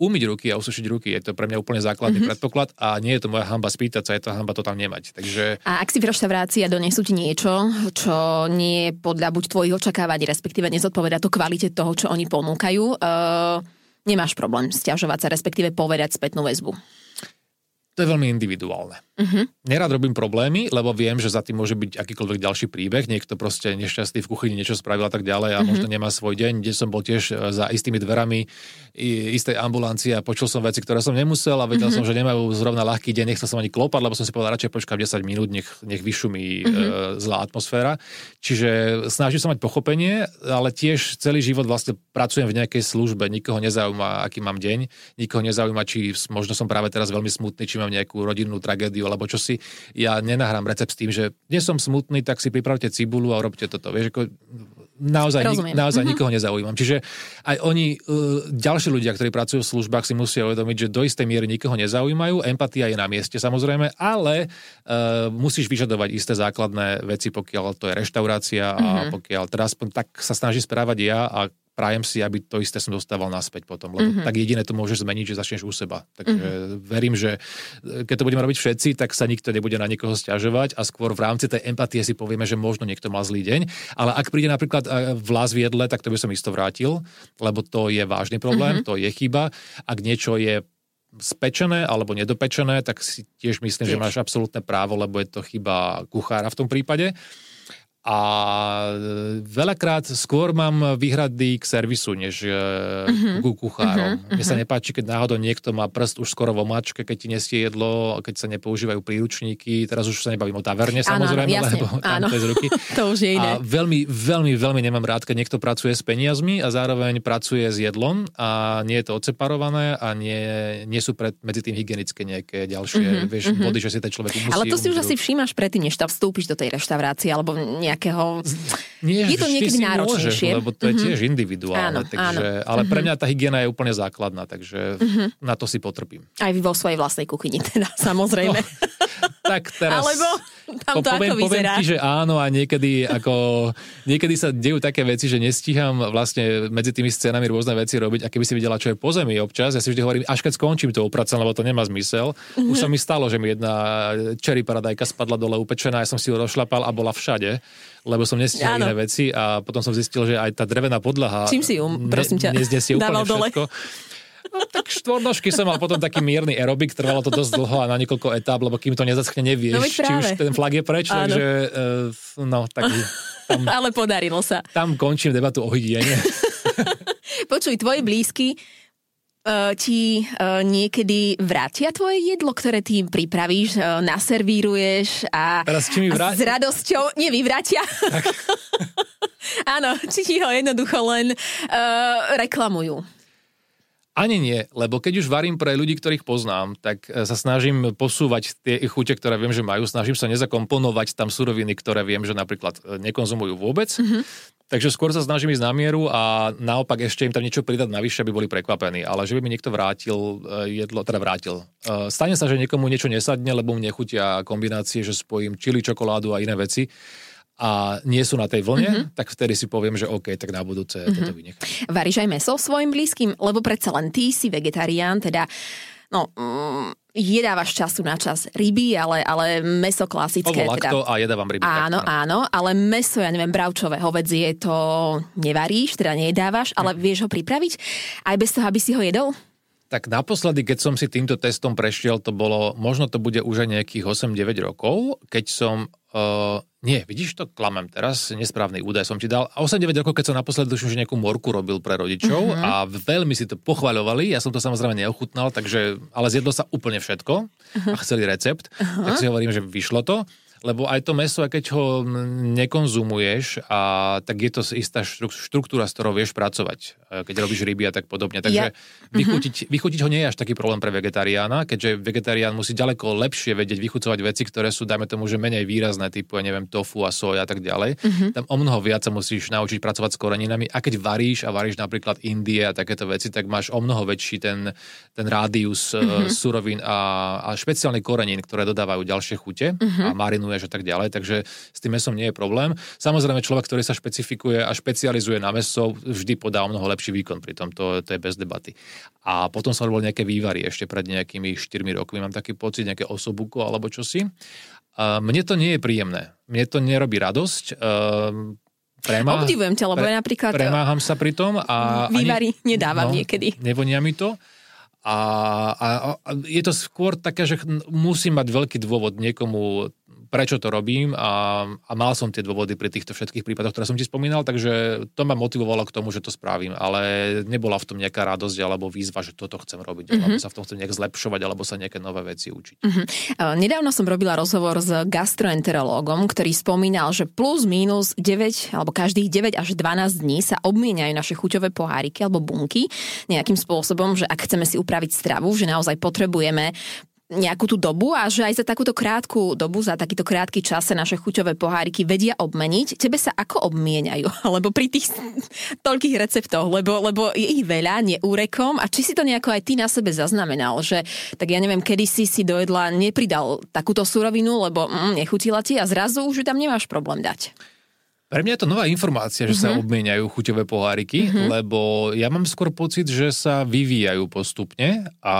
umyť ruky a usušiť ruky. Je to pre mňa úplne základný mm-hmm. predpoklad a nie je to moja hamba spýtať sa, je to hamba to tam nemať. Takže... A ak si v reštaurácii a donesú ti niečo, čo nie je podľa buď tvojich očakávaní, respektíve nezodpoveda to kvalite toho, čo oni ponúkajú, uh, nemáš problém stiažovať sa, respektíve povedať spätnú väzbu. To je veľmi individuálne. Uh-huh. Nerad robím problémy, lebo viem, že za tým môže byť akýkoľvek ďalší príbeh. Niekto proste nešťastný v kuchyni niečo spravil a tak ďalej a uh-huh. možno nemá svoj deň, kde som bol tiež e, za istými dverami istej ambulancie a počul som veci, ktoré som nemusel a vedel uh-huh. som, že nemajú zrovna ľahký deň, nechcel som ani klopať, lebo som si povedal, radšej počkám 10 minút, nech, nech vyšumí uh-huh. e, zlá atmosféra. Čiže snažím sa mať pochopenie, ale tiež celý život vlastne pracujem v nejakej službe, nikoho nezaujíma, aký mám deň, nikoho nezaujíma, či možno som práve teraz veľmi smutný, či mám nejakú rodinnú tragédiu alebo čo si, ja nenahrám recept s tým, že dnes som smutný, tak si pripravte cibulu a robte toto. Vieš, ako naozaj, nik, naozaj mm-hmm. nikoho nezaujímam. Čiže aj oni, uh, ďalší ľudia, ktorí pracujú v službách, si musia uvedomiť, že do istej miery nikoho nezaujímajú. Empatia je na mieste samozrejme, ale uh, musíš vyžadovať isté základné veci, pokiaľ to je reštaurácia mm-hmm. a mhm. pokiaľ teraz tak sa snaží správať ja a prajem si, aby to isté som dostával naspäť potom, lebo mm-hmm. tak jediné to môžeš zmeniť, že začneš u seba. Takže mm-hmm. verím, že e, keď to budeme robiť všetci, tak sa nikto nebude na niekoho stiažovať a skôr v rámci tej empatie si povieme, že možno niekto mal zlý deň. Ale ak príde napríklad e, vlas v jedle, tak to by som isto vrátil, lebo to je vážny problém, mm-hmm. to je chyba. Ak niečo je spečené alebo nedopečené, tak si tiež myslím, tiež. že máš absolútne právo, lebo je to chyba kuchára v tom prípade. A e, veľakrát skôr mám výhrady k servisu, než uh-huh. ku kuchárom. Uh-huh. Mne sa nepáči, keď náhodou niekto má prst už skoro v omačke, keď ti nesie jedlo, keď sa nepoužívajú príručníky. Teraz už sa nebavím o taverne, áno, samozrejme, jasne, lebo tam to je z ruky. to už je iné. A veľmi, veľmi, veľmi nemám rád, keď niekto pracuje s peniazmi a zároveň pracuje s jedlom a nie je to odseparované a nie, nie sú pred, medzi tým hygienické nejaké ďalšie uh-huh, vieš, uh-huh. body, že si ten človek musí... Ale to si už asi všímaš predtým, než tam vstúpiš do tej reštaurácie alebo nie nejakého... Nie, je to niekedy náročnejšie. Môžeš, lebo to je mm-hmm. tiež individuálne. Áno, takže, áno. Ale pre mhm. mňa tá hygiena je úplne základná, takže mm-hmm. na to si potrpím. Aj vy vo svojej vlastnej kuchyni teda, samozrejme. No, tak teraz... Alebo tam to poviem, ako poviem ti, že áno a niekedy, ako, niekedy sa dejú také veci, že nestíham vlastne medzi tými scénami rôzne veci robiť a keby si videla, čo je po zemi občas, ja si vždy hovorím, až keď skončím to upracem, lebo to nemá zmysel. Už sa mi stalo, že mi jedna cherry paradajka spadla dole upečená, ja som si ju rozšlapal a bola všade lebo som nestihal iné veci a potom som zistil, že aj tá drevená podlaha Čím si ju, prosím ťa, ne, úplne dole. No, tak štvornožky som mal potom taký mierny aerobik, trvalo to dosť dlho a na niekoľko etáp, lebo kým to nezaschne, nevieš, no, či už ten flag je preč, Áno. takže uh, no, tak tam, Ale podarilo sa. Tam končím debatu o hygiene. Počuj, tvoji blízky uh, ti uh, niekedy vrátia tvoje jedlo, ktoré ty im pripravíš, uh, naservíruješ a, Teraz, či mi vrá... a s radosťou nevyvrátia. Áno, či ti ho jednoducho len uh, reklamujú. Ani nie, lebo keď už varím pre ľudí, ktorých poznám, tak e, sa snažím posúvať tie chute, ktoré viem, že majú. Snažím sa nezakomponovať tam suroviny, ktoré viem, že napríklad e, nekonzumujú vôbec. Mm-hmm. Takže skôr sa snažím ísť na mieru a naopak ešte im tam niečo pridať navyše, aby boli prekvapení. Ale že by mi niekto vrátil e, jedlo, teda vrátil. Stane sa, že niekomu niečo nesadne, lebo mu nechutia kombinácie, že spojím čili, čokoládu a iné veci a nie sú na tej vlne, mm-hmm. tak vtedy si poviem, že OK, tak na budúce mm-hmm. toto vynechám. Varíš aj meso svojim blízkym? Lebo predsa len ty si vegetarián, teda no, mm, jedávaš času na čas ryby, ale, ale meso klasické. Ovo teda... a jedávam ryby. Áno, tak, áno, ale meso, ja neviem, bravčové hovedzie to nevaríš, teda nejedávaš, ale hm. vieš ho pripraviť aj bez toho, aby si ho jedol? Tak naposledy, keď som si týmto testom prešiel, to bolo, možno to bude už aj nejakých 8-9 rokov, keď som Uh, nie, vidíš to, klamem teraz, nesprávny údaj som ti dal. A 8-9 rokov, keď som naposledy tuším, že nejakú morku robil pre rodičov uh-huh. a veľmi si to pochvaľovali, ja som to samozrejme neochutnal, takže, ale zjedlo sa úplne všetko uh-huh. a chceli recept, uh-huh. tak si hovorím, že vyšlo to. Lebo aj to meso, keď ho nekonzumuješ, a, tak je to istá štruktúra, s ktorou vieš pracovať, e, keď robíš ryby a tak podobne. Takže ja. Mhm. vychutiť, uh-huh. vychutiť ho nie je až taký problém pre vegetariána, keďže vegetarián musí ďaleko lepšie vedieť vychucovať veci, ktoré sú, dajme tomu, že menej výrazné, typu, ja neviem, tofu a soja a tak ďalej. Uh-huh. Tam o mnoho viac sa musíš naučiť pracovať s koreninami. A keď varíš a varíš napríklad Indie a takéto veci, tak máš o mnoho väčší ten, ten rádius uh-huh. surovín a, a špeciálny korenín, ktoré dodávajú ďalšie chute uh-huh. a marinuješ a tak ďalej. Takže s tým mesom nie je problém. Samozrejme, človek, ktorý sa špecifikuje a špecializuje na meso, vždy podá o mnoho lepší výkon pri tom, to, to je bez debaty. A potom som robil nejaké vývary ešte pred nejakými 4 rokmi, mám taký pocit, nejaké osobuko alebo čosi. Mne to nie je príjemné. Mne to nerobí radosť. Um, Premá... Obdivujem ťa, lebo pre, ja napríklad... Premáham sa pri tom a... Vývary ani, nedávam no, niekedy. Nevonia mi to. A, a, a je to skôr také, že musím mať veľký dôvod niekomu prečo to robím a, a mal som tie dôvody pri týchto všetkých prípadoch, ktoré som ti spomínal, takže to ma motivovalo k tomu, že to spravím, ale nebola v tom nejaká radosť alebo výzva, že toto chcem robiť, mm-hmm. alebo sa v tom chcem nejak zlepšovať, alebo sa nejaké nové veci učiť. Mm-hmm. Nedávno som robila rozhovor s gastroenterológom, ktorý spomínal, že plus minus 9 alebo každých 9 až 12 dní sa obmieniajú naše chuťové poháriky alebo bunky nejakým spôsobom, že ak chceme si upraviť stravu, že naozaj potrebujeme nejakú tú dobu a že aj za takúto krátku dobu, za takýto krátky čas sa naše chuťové poháriky vedia obmeniť. Tebe sa ako obmieniajú? Alebo pri tých toľkých receptoch, lebo, lebo je ich veľa, neúrekom a či si to nejako aj ty na sebe zaznamenal, že tak ja neviem, kedy si si do nepridal takúto surovinu, lebo mm, nechutila ti a zrazu už ju tam nemáš problém dať. Pre mňa je to nová informácia, že mm-hmm. sa mhm. obmieniajú chuťové poháriky, mm-hmm. lebo ja mám skôr pocit, že sa vyvíjajú postupne a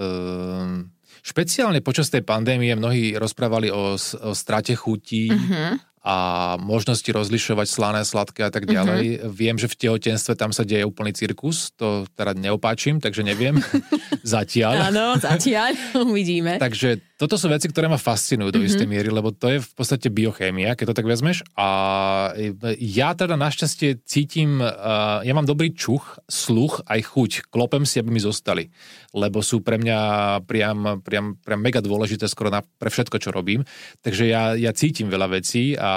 e, špeciálne počas tej pandémie mnohí rozprávali o, o strate chutí, mm-hmm a možnosti rozlišovať slané, sladké a tak ďalej. Mm-hmm. Viem, že v tehotenstve tam sa deje úplný cirkus, to teda neopáčim, takže neviem. zatiaľ. Áno, zatiaľ, uvidíme. takže toto sú veci, ktoré ma fascinujú do mm-hmm. istej miery, lebo to je v podstate biochémia, keď to tak vezmeš. A ja teda našťastie cítim, uh, ja mám dobrý čuch, sluch, aj chuť. Klopem si, aby mi zostali. Lebo sú pre mňa priam, priam, priam mega dôležité skoro na, pre všetko, čo robím. Takže ja, ja cítim veľa vecí a,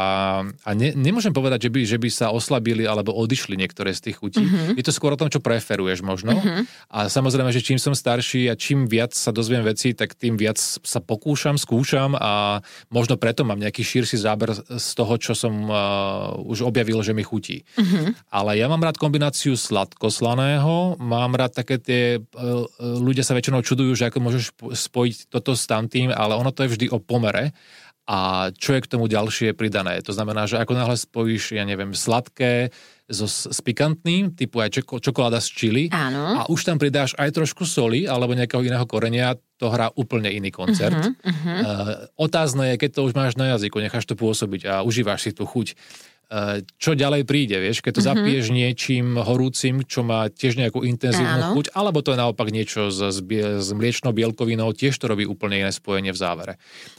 a ne, nemôžem povedať, že by, že by sa oslabili alebo odišli niektoré z tých chutí. Mm-hmm. Je to skôr o tom, čo preferuješ možno. Mm-hmm. A samozrejme, že čím som starší a čím viac sa dozviem veci, tak tým viac sa pokúšam, skúšam a možno preto mám nejaký širší záber z toho, čo som uh, už objavil, že mi chutí. Mm-hmm. Ale ja mám rád kombináciu sladkoslaného, mám rád také tie, uh, ľudia sa väčšinou čudujú, že ako môžeš spojiť toto s tamtým, ale ono to je vždy o pomere a čo je k tomu ďalšie pridané. To znamená, že ako náhle spojíš, ja neviem, sladké so, s pikantným, typu aj čoko, čokoláda z čili Áno. a už tam pridáš aj trošku soli alebo nejakého iného korenia, to hrá úplne iný koncert. Uh-huh, uh-huh. Uh, otázne je, keď to už máš na jazyku, necháš to pôsobiť a užívaš si tú chuť čo ďalej príde, vieš, keď to mm-hmm. zapiješ niečím horúcim, čo má tiež nejakú intenzívnu Áno. chuť, alebo to je naopak niečo s, s, mliečnou bielkovinou, tiež to robí úplne iné spojenie v závere.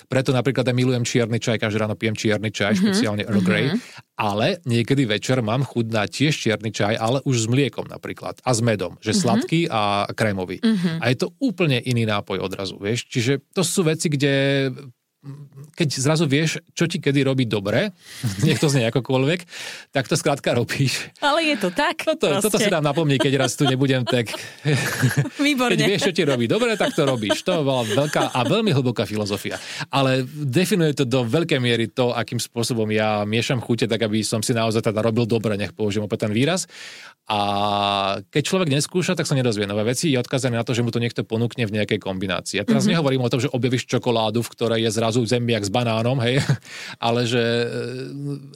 Preto napríklad aj milujem čierny čaj, každý ráno pijem čierny čaj, mm-hmm. špeciálne Earl Grey, mm-hmm. ale niekedy večer mám chuť na tiež čierny čaj, ale už s mliekom napríklad a s medom, že mm-hmm. sladký a krémový. Mm-hmm. A je to úplne iný nápoj odrazu, vieš. Čiže to sú veci, kde keď zrazu vieš, čo ti kedy robí dobre, nech to znie akokoľvek, tak to skrátka robíš. Ale je to tak. Toto, toto si dám napomniť, keď raz tu nebudem, tak... Výborne. Keď vieš, čo ti robí dobre, tak to robíš. To bola veľká a veľmi hlboká filozofia. Ale definuje to do veľkej miery to, akým spôsobom ja miešam chute, tak aby som si naozaj teda robil dobre, nech použijem opäť ten výraz. A keď človek neskúša, tak sa nedozvie nové veci. Je odkazaný na to, že mu to niekto ponúkne v nejakej kombinácii. Ja teraz mm-hmm. nehovorím o tom, že objavíš čokoládu, v ktorej je zrazu zemiak s banánom, hej, ale že e,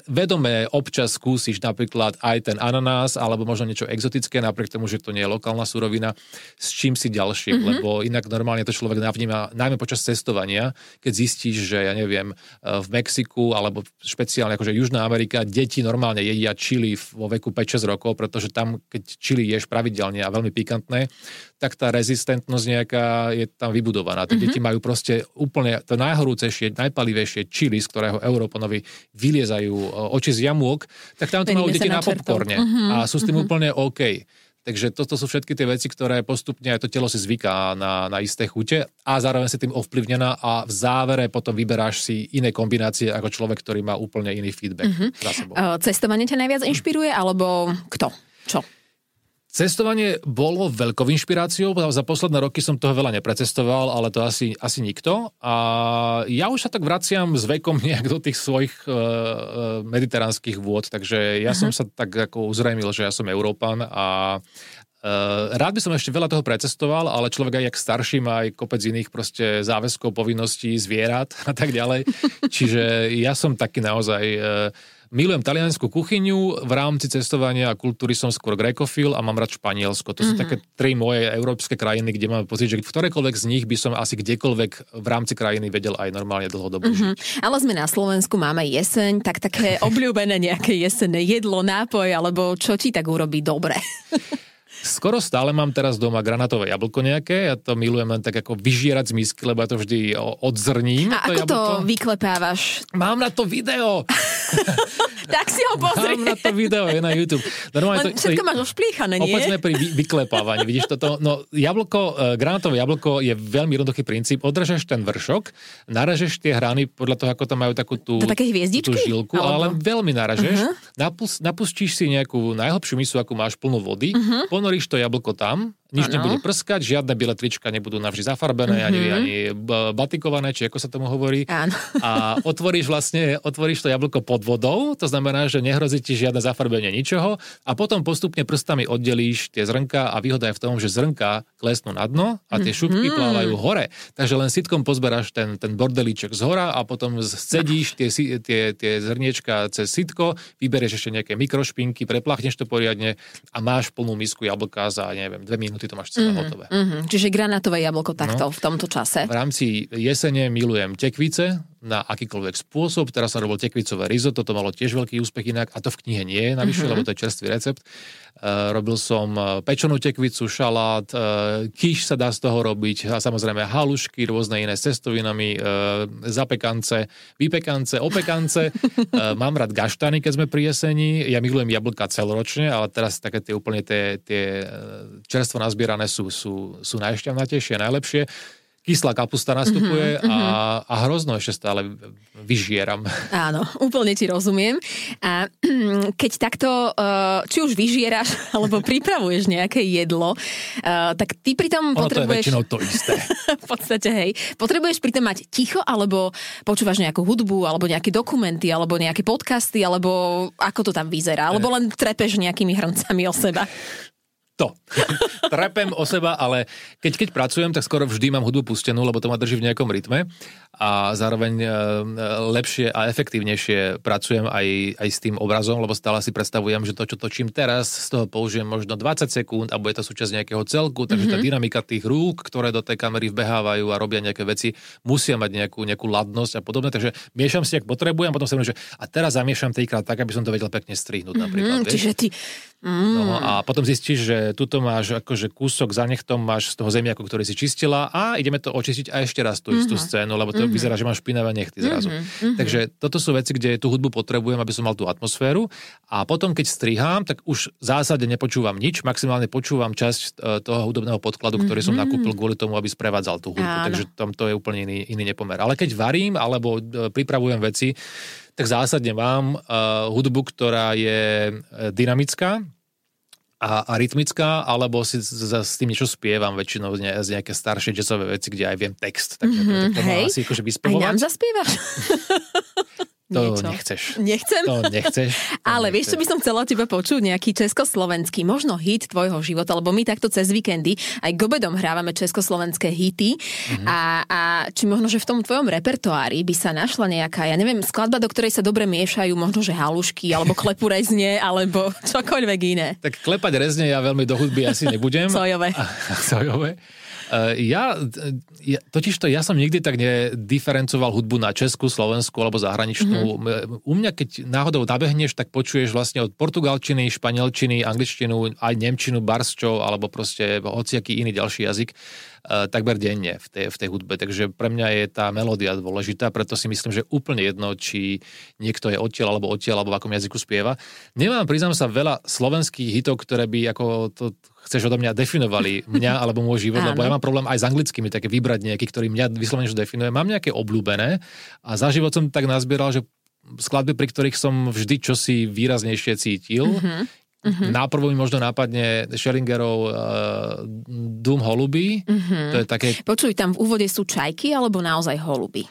vedome občas skúsiš napríklad aj ten ananás, alebo možno niečo exotické, napriek tomu, že to nie je lokálna surovina, s čím si ďalšie, mm-hmm. lebo inak normálne to človek navníma, najmä počas cestovania, keď zistíš, že ja neviem, e, v Mexiku alebo špeciálne akože Južná Amerika, deti normálne jedia čili vo veku 5-6 rokov, pretože tam, keď čili ješ pravidelne a veľmi pikantné, tak tá rezistentnosť nejaká je tam vybudovaná. Tie mm-hmm. deti majú proste úplne to najhorúcejšie, najpalivejšie čili, z ktorého Európanovi vyliezajú e, oči z jamôk, tak tam to majú deti na popcorne. Mm-hmm. A sú s tým mm-hmm. úplne OK. Takže toto sú všetky tie veci, ktoré postupne aj to telo si zvyká na, na isté chute a zároveň si tým ovplyvnená a v závere potom vyberáš si iné kombinácie ako človek, ktorý má úplne iný feedback mm-hmm. za sebou. Cestovanie ťa najviac inšpiruje alebo kto? Čo? Cestovanie bolo veľkou inšpiráciou, za posledné roky som toho veľa neprecestoval, ale to asi, asi nikto. A ja už sa tak vraciam s vekom nejak do tých svojich uh, mediteránskych vôd, takže ja uh-huh. som sa tak ako uzrejmil, že ja som Európan a Uh, rád by som ešte veľa toho precestoval, ale človek aj jak starší má aj kopec iných proste záväzkov, povinností, zvierat a tak ďalej. Čiže ja som taký naozaj uh, Milujem taliansku kuchyňu, v rámci cestovania a kultúry som skôr grekofil a mám rád Španielsko. To sú mm-hmm. také tri moje európske krajiny, kde mám pocit, že v ktorékoľvek z nich by som asi kdekoľvek v rámci krajiny vedel aj normálne dlhodobo mm-hmm. Ale sme na Slovensku, máme jeseň, tak také obľúbené nejaké jesenné jedlo, nápoj, alebo čo ti tak urobí dobre? Skoro stále mám teraz doma granatové jablko nejaké, ja to milujem len tak ako vyžierať z misky, lebo ja to vždy odzrním. A to ako jablko. to vyklepávaš? Mám na to video. tak si ho pozri. Mám na to video, je na YouTube. Normálne to, všetko máš ošplíchané, nie? Opäť sme pri vy, vyklepávaní. Vidíš toto? No, jablko, uh, granatové jablko je veľmi jednoduchý princíp. Odrežeš ten vršok, naražeš tie hrany podľa toho, ako tam majú takú tú, to také tú žilku, alebo... ale veľmi naražeš. Uh-huh. Napus, napustíš si nejakú najhlbšiu misu, akú máš plnú vody, uh-huh ponoríš to jablko tam, nič ano. nebude prskať, žiadne biele trička nebudú navždy zafarbené, mm-hmm. ani, ani batikované, či ako sa tomu hovorí. Áno. A otvoríš vlastne, otvoríš to jablko pod vodou, to znamená, že nehrozí ti žiadne zafarbenie ničoho a potom postupne prstami oddelíš tie zrnka a výhoda je v tom, že zrnka klesnú na dno a tie mm-hmm. šupky plávajú hore. Takže len sitkom pozberáš ten, ten bordelíček z hora a potom scedíš tie, tie, tie zrniečka cez sitko, vyberieš ešte nejaké mikrošpinky, preplachneš to poriadne a máš plnú misku jablka za, neviem, dve minúty minúty to máš celé mm-hmm, hotové. Mm-hmm. Čiže granátové jablko takto no. v tomto čase. V rámci jesene milujem tekvice na akýkoľvek spôsob. Teraz som robil tekvicové risotto, to malo tiež veľký úspech inak a to v knihe nie je navyše, mm-hmm. lebo to je čerstvý recept. Uh, robil som e, pečenú tekvicu, šalát, uh, kýš sa dá z toho robiť a samozrejme halušky, rôzne iné s cestovinami, uh, zapekance, vypekance, opekance. uh, mám rád gaštany, keď sme pri jeseni. Ja milujem jablka celoročne, ale teraz také tie úplne tie, tie čerstvo nazbierané sú, sú, sú najšťavnatejšie, najlepšie kyslá kapusta nastupuje mm-hmm, a, a hrozno ešte stále vyžieram. Áno, úplne ti rozumiem. A keď takto, eh, či už vyžieraš, alebo pripravuješ nejaké jedlo, eh, tak ty pritom ono potrebuješ... to je väčšinou to isté. v podstate, hej. Potrebuješ pritom mať ticho, alebo počúvaš nejakú hudbu, alebo nejaké dokumenty, alebo nejaké podcasty, alebo ako to tam vyzerá, alebo len trepeš nejakými hrncami o seba to. Trepem o seba, ale keď, keď pracujem, tak skoro vždy mám hudbu pustenú, lebo to ma drží v nejakom rytme a zároveň e, lepšie a efektívnejšie pracujem aj, aj s tým obrazom, lebo stále si predstavujem, že to, čo točím teraz, z toho použijem možno 20 sekúnd a bude to súčasť nejakého celku, takže mm-hmm. tá mhm. dynamika tých rúk, ktoré do tej kamery vbehávajú a robia nejaké veci, musia mať nejakú, nejakú ladnosť a podobne, takže miešam si, ak potrebujem, potom si že a teraz zamiešam trikrát tak, aby som to vedel pekne strihnúť napríklad. Mm-hmm, čiže ty... Mm. No, a potom zistíš, že tuto máš akože kúsok za nechtom, máš z toho zemiaku, ktorý si čistila a ideme to očistiť a ešte raz tú mm-hmm. istú mhm. scénu, lebo to mm-hmm. vyzerá, že máš špinavé nechty zrazu. Mm-hmm. Takže toto sú veci, kde tú hudbu potrebujem, aby som mal tú atmosféru a potom, keď strihám, tak už v zásade nepočúvam nič, maximálne počúvam časť e, toho hudobného podkladu, ktorý mm-hmm. som nakúpil kvôli tomu, aby sprevádzal tú hudbu. Áno. Takže tam to je úplne iný, iný nepomer. Ale keď varím alebo e, pripravujem veci, tak zásadne mám uh, hudbu, ktorá je dynamická, a, a rytmická, alebo si za, s tým niečo spievam väčšinou z, ne, z nejaké staršie jazzové veci, kde aj viem text. Takže mm-hmm, to hej, asi akože vyspevovať. Aj nám zaspievaš? To niečo. nechceš. Nechcem? To nechceš. To Ale nechceš. vieš, čo by som chcela teba počuť? Nejaký československý, možno hit tvojho života, lebo my takto cez víkendy aj k obedom hrávame československé hity mm-hmm. a, a či možno, že v tom tvojom repertoári by sa našla nejaká, ja neviem, skladba, do ktorej sa dobre miešajú možno, že halušky, alebo klepu rezne, alebo čokoľvek iné. Tak klepať rezne ja veľmi do hudby asi nebudem. Sojové. Sojové. Eh, ja, ja totiž to, ja som nikdy tak nediferencoval hudbu na Česku, Slovensku alebo zahraničnú. Mm-hmm. U mňa, keď náhodou nabehneš, tak počuješ vlastne od portugalčiny, španielčiny, angličtinu, aj nemčinu, barsčov alebo proste hociaký iný ďalší jazyk. Takmer denne v tej, v tej hudbe. Takže pre mňa je tá melódia dôležitá, preto si myslím, že úplne jedno, či niekto je odtiaľ alebo odtiaľ, alebo v akom jazyku spieva. Nemám, priznám sa, veľa slovenských hitov, ktoré by ako to chceš odo mňa definovali mňa alebo môj život, lebo ja mám problém aj s anglickými, také vybrať nejaký, ktorý mňa vyslovene definuje. Mám nejaké obľúbené a za život som tak nazbieral, že skladby, pri ktorých som vždy čosi výraznejšie cítil. Mm-hmm. Uh-huh. Náprvo mi možno nápadne Schellingerov uh, Doom holuby. Uh-huh. To je také... Počuj, tam v úvode sú čajky alebo naozaj holuby?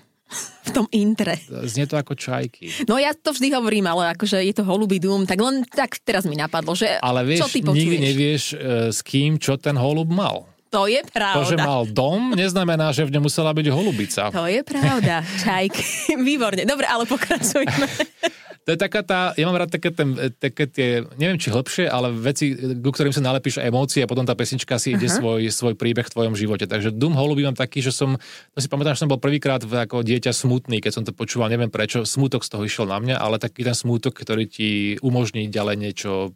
v tom intre. Znie to ako čajky. No ja to vždy hovorím, ale akože je to holubý dům, tak len tak teraz mi napadlo, že ale vieš, čo ty počuješ? nikdy nevieš uh, s kým, čo ten holub mal. To je pravda. To, že mal dom, neznamená, že v ňom musela byť holubica. To je pravda. Čajky. Výborne. Dobre, ale pokračujme. To je taká tá, ja mám rád také, ten, také tie, neviem či hlbšie, ale veci, ku ktorým sa nalepíš emócie a potom tá pesnička si ide uh-huh. svoj, svoj príbeh v tvojom živote. Takže Dum Holuby mám taký, že som, to si pamätám, že som bol prvýkrát ako dieťa smutný, keď som to počúval, neviem prečo, smútok z toho išiel na mňa, ale taký ten smútok, ktorý ti umožní ďalej niečo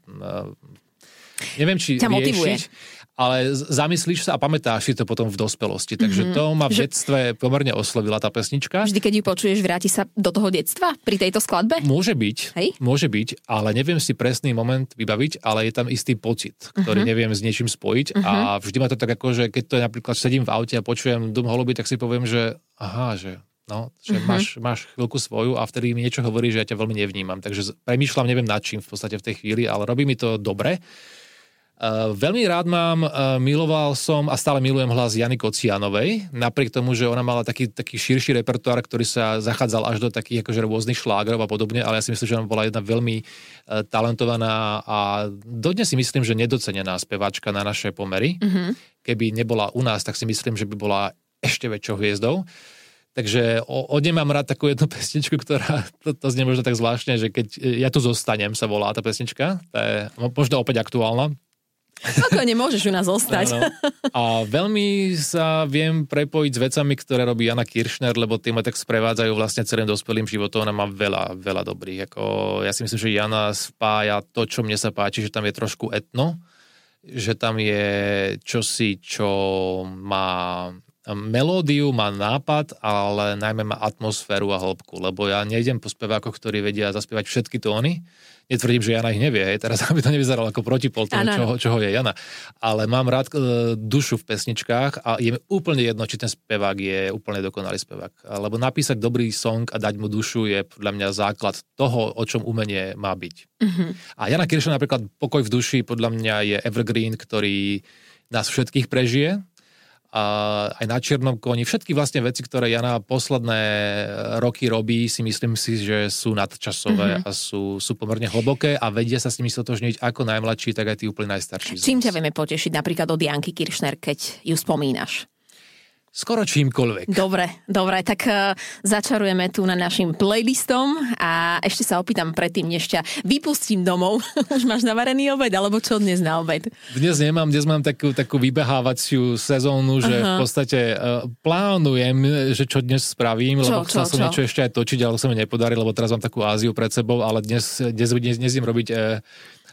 neviem, či Ťa riešiť, motivuje ale zamyslíš sa a pamätáš si to potom v dospelosti. Takže mm-hmm. to ma v detstve pomerne oslovila tá pesnička. Vždy, keď ju počuješ, vráti sa do toho detstva pri tejto skladbe? Môže byť, Hej? môže byť, ale neviem si presný moment vybaviť, ale je tam istý pocit, ktorý mm-hmm. neviem s niečím spojiť mm-hmm. a vždy ma to tak ako, že keď to je napríklad sedím v aute a počujem Dum holuby, tak si poviem, že aha, že No, že uh-huh. máš, máš chvíľku svoju a vtedy mi niečo hovorí, že ja ťa veľmi nevnímam. Takže premýšľam, neviem nad čím v podstate v tej chvíli, ale robí mi to dobre. Uh, veľmi rád mám, uh, miloval som a stále milujem hlas Jany Kocianovej, napriek tomu, že ona mala taký, taký širší repertoár, ktorý sa zachádzal až do takých akože rôznych šlágrov a podobne, ale ja si myslím, že ona bola jedna veľmi uh, talentovaná a dodnes si myslím, že nedocenená speváčka na naše pomery. Mm-hmm. Keby nebola u nás, tak si myslím, že by bola ešte väčšou hviezdou. Takže od nej mám rád takú jednu pesničku, ktorá, to, to znie možno tak zvláštne, že keď ja tu zostanem, sa volá tá pesnička, to je možno opäť aktuálna, ako nemôžeš u nás zostať. No, no. A veľmi sa viem prepojiť s vecami, ktoré robí Jana Kiršner, lebo tie ma tak sprevádzajú vlastne celým dospelým životom. Ona má veľa, veľa dobrých. Ako, ja si myslím, že Jana spája to, čo mne sa páči, že tam je trošku etno, že tam je čosi, čo má melódiu, má nápad, ale najmä má atmosféru a hĺbku, lebo ja nejdem po spevákoch, ktorí vedia zaspievať všetky tóny, netvrdím, že Jana ich nevie, hej, teraz aby to nevyzeralo ako protipol toho, čoho, čoho je Jana. Ale mám rád e, dušu v pesničkách a je mi úplne jedno, či ten spevák je úplne dokonalý spevák. Lebo napísať dobrý song a dať mu dušu je podľa mňa základ toho, o čom umenie má byť. Mm-hmm. A Jana Kirša napríklad Pokoj v duši podľa mňa je evergreen, ktorý nás všetkých prežije a aj na Čiernom koni. Všetky vlastne veci, ktoré Jana posledné roky robí, si myslím si, že sú nadčasové mm-hmm. a sú, sú pomerne hlboké a vedia sa s nimi stotožniť ako najmladší, tak aj tí úplne najstarší. Čím ťa vieme potešiť napríklad od Janky Kiršner, keď ju spomínaš? Skoro čímkoľvek. Dobre, dobre, tak uh, začarujeme tu na našim playlistom a ešte sa opýtam predtým, než ťa vypustím domov. Už máš navarený obed, alebo čo dnes na obed? Dnes nemám, dnes mám takú, takú vybehávaciu sezónu, že Aha. v podstate uh, plánujem, že čo dnes spravím, čo, lebo chcel som čo? niečo ešte aj točiť, ale sa mi nepodarí, lebo teraz mám takú Áziu pred sebou, ale dnes, dnes, dnes, dnes idem robiť uh,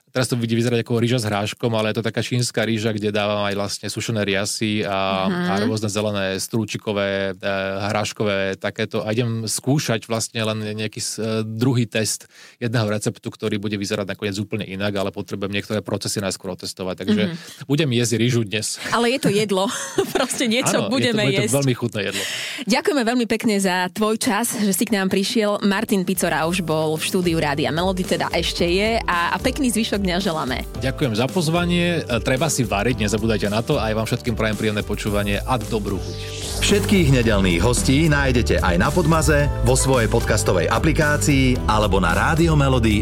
Teraz to bude vyzerať ako rýža s hráškom, ale je to taká čínska rýža, kde dávam aj vlastne sušené riasy a, uh-huh. a rôzne zelené strúčikové, e, hráškové takéto. A idem skúšať vlastne len nejaký e, druhý test jedného receptu, ktorý bude vyzerať nakoniec úplne inak, ale potrebujem niektoré procesy najskôr otestovať. Takže uh-huh. budem jesť rýžu dnes. Ale je to jedlo. Proste niečo ano, budeme je to, jesť. Je to veľmi chutné jedlo. Ďakujeme veľmi pekne za tvoj čas, že si k nám prišiel. Martin Picora už bol v štúdiu Rádia Melody, teda ešte je a, a pekný zvyšok zvyšok dňa želáme. Ďakujem za pozvanie, e, treba si variť, nezabúdajte na to a aj vám všetkým prajem príjemné počúvanie a dobrú chuť. Všetkých nedelných hostí nájdete aj na Podmaze, vo svojej podcastovej aplikácii alebo na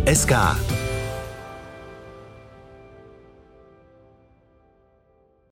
SK.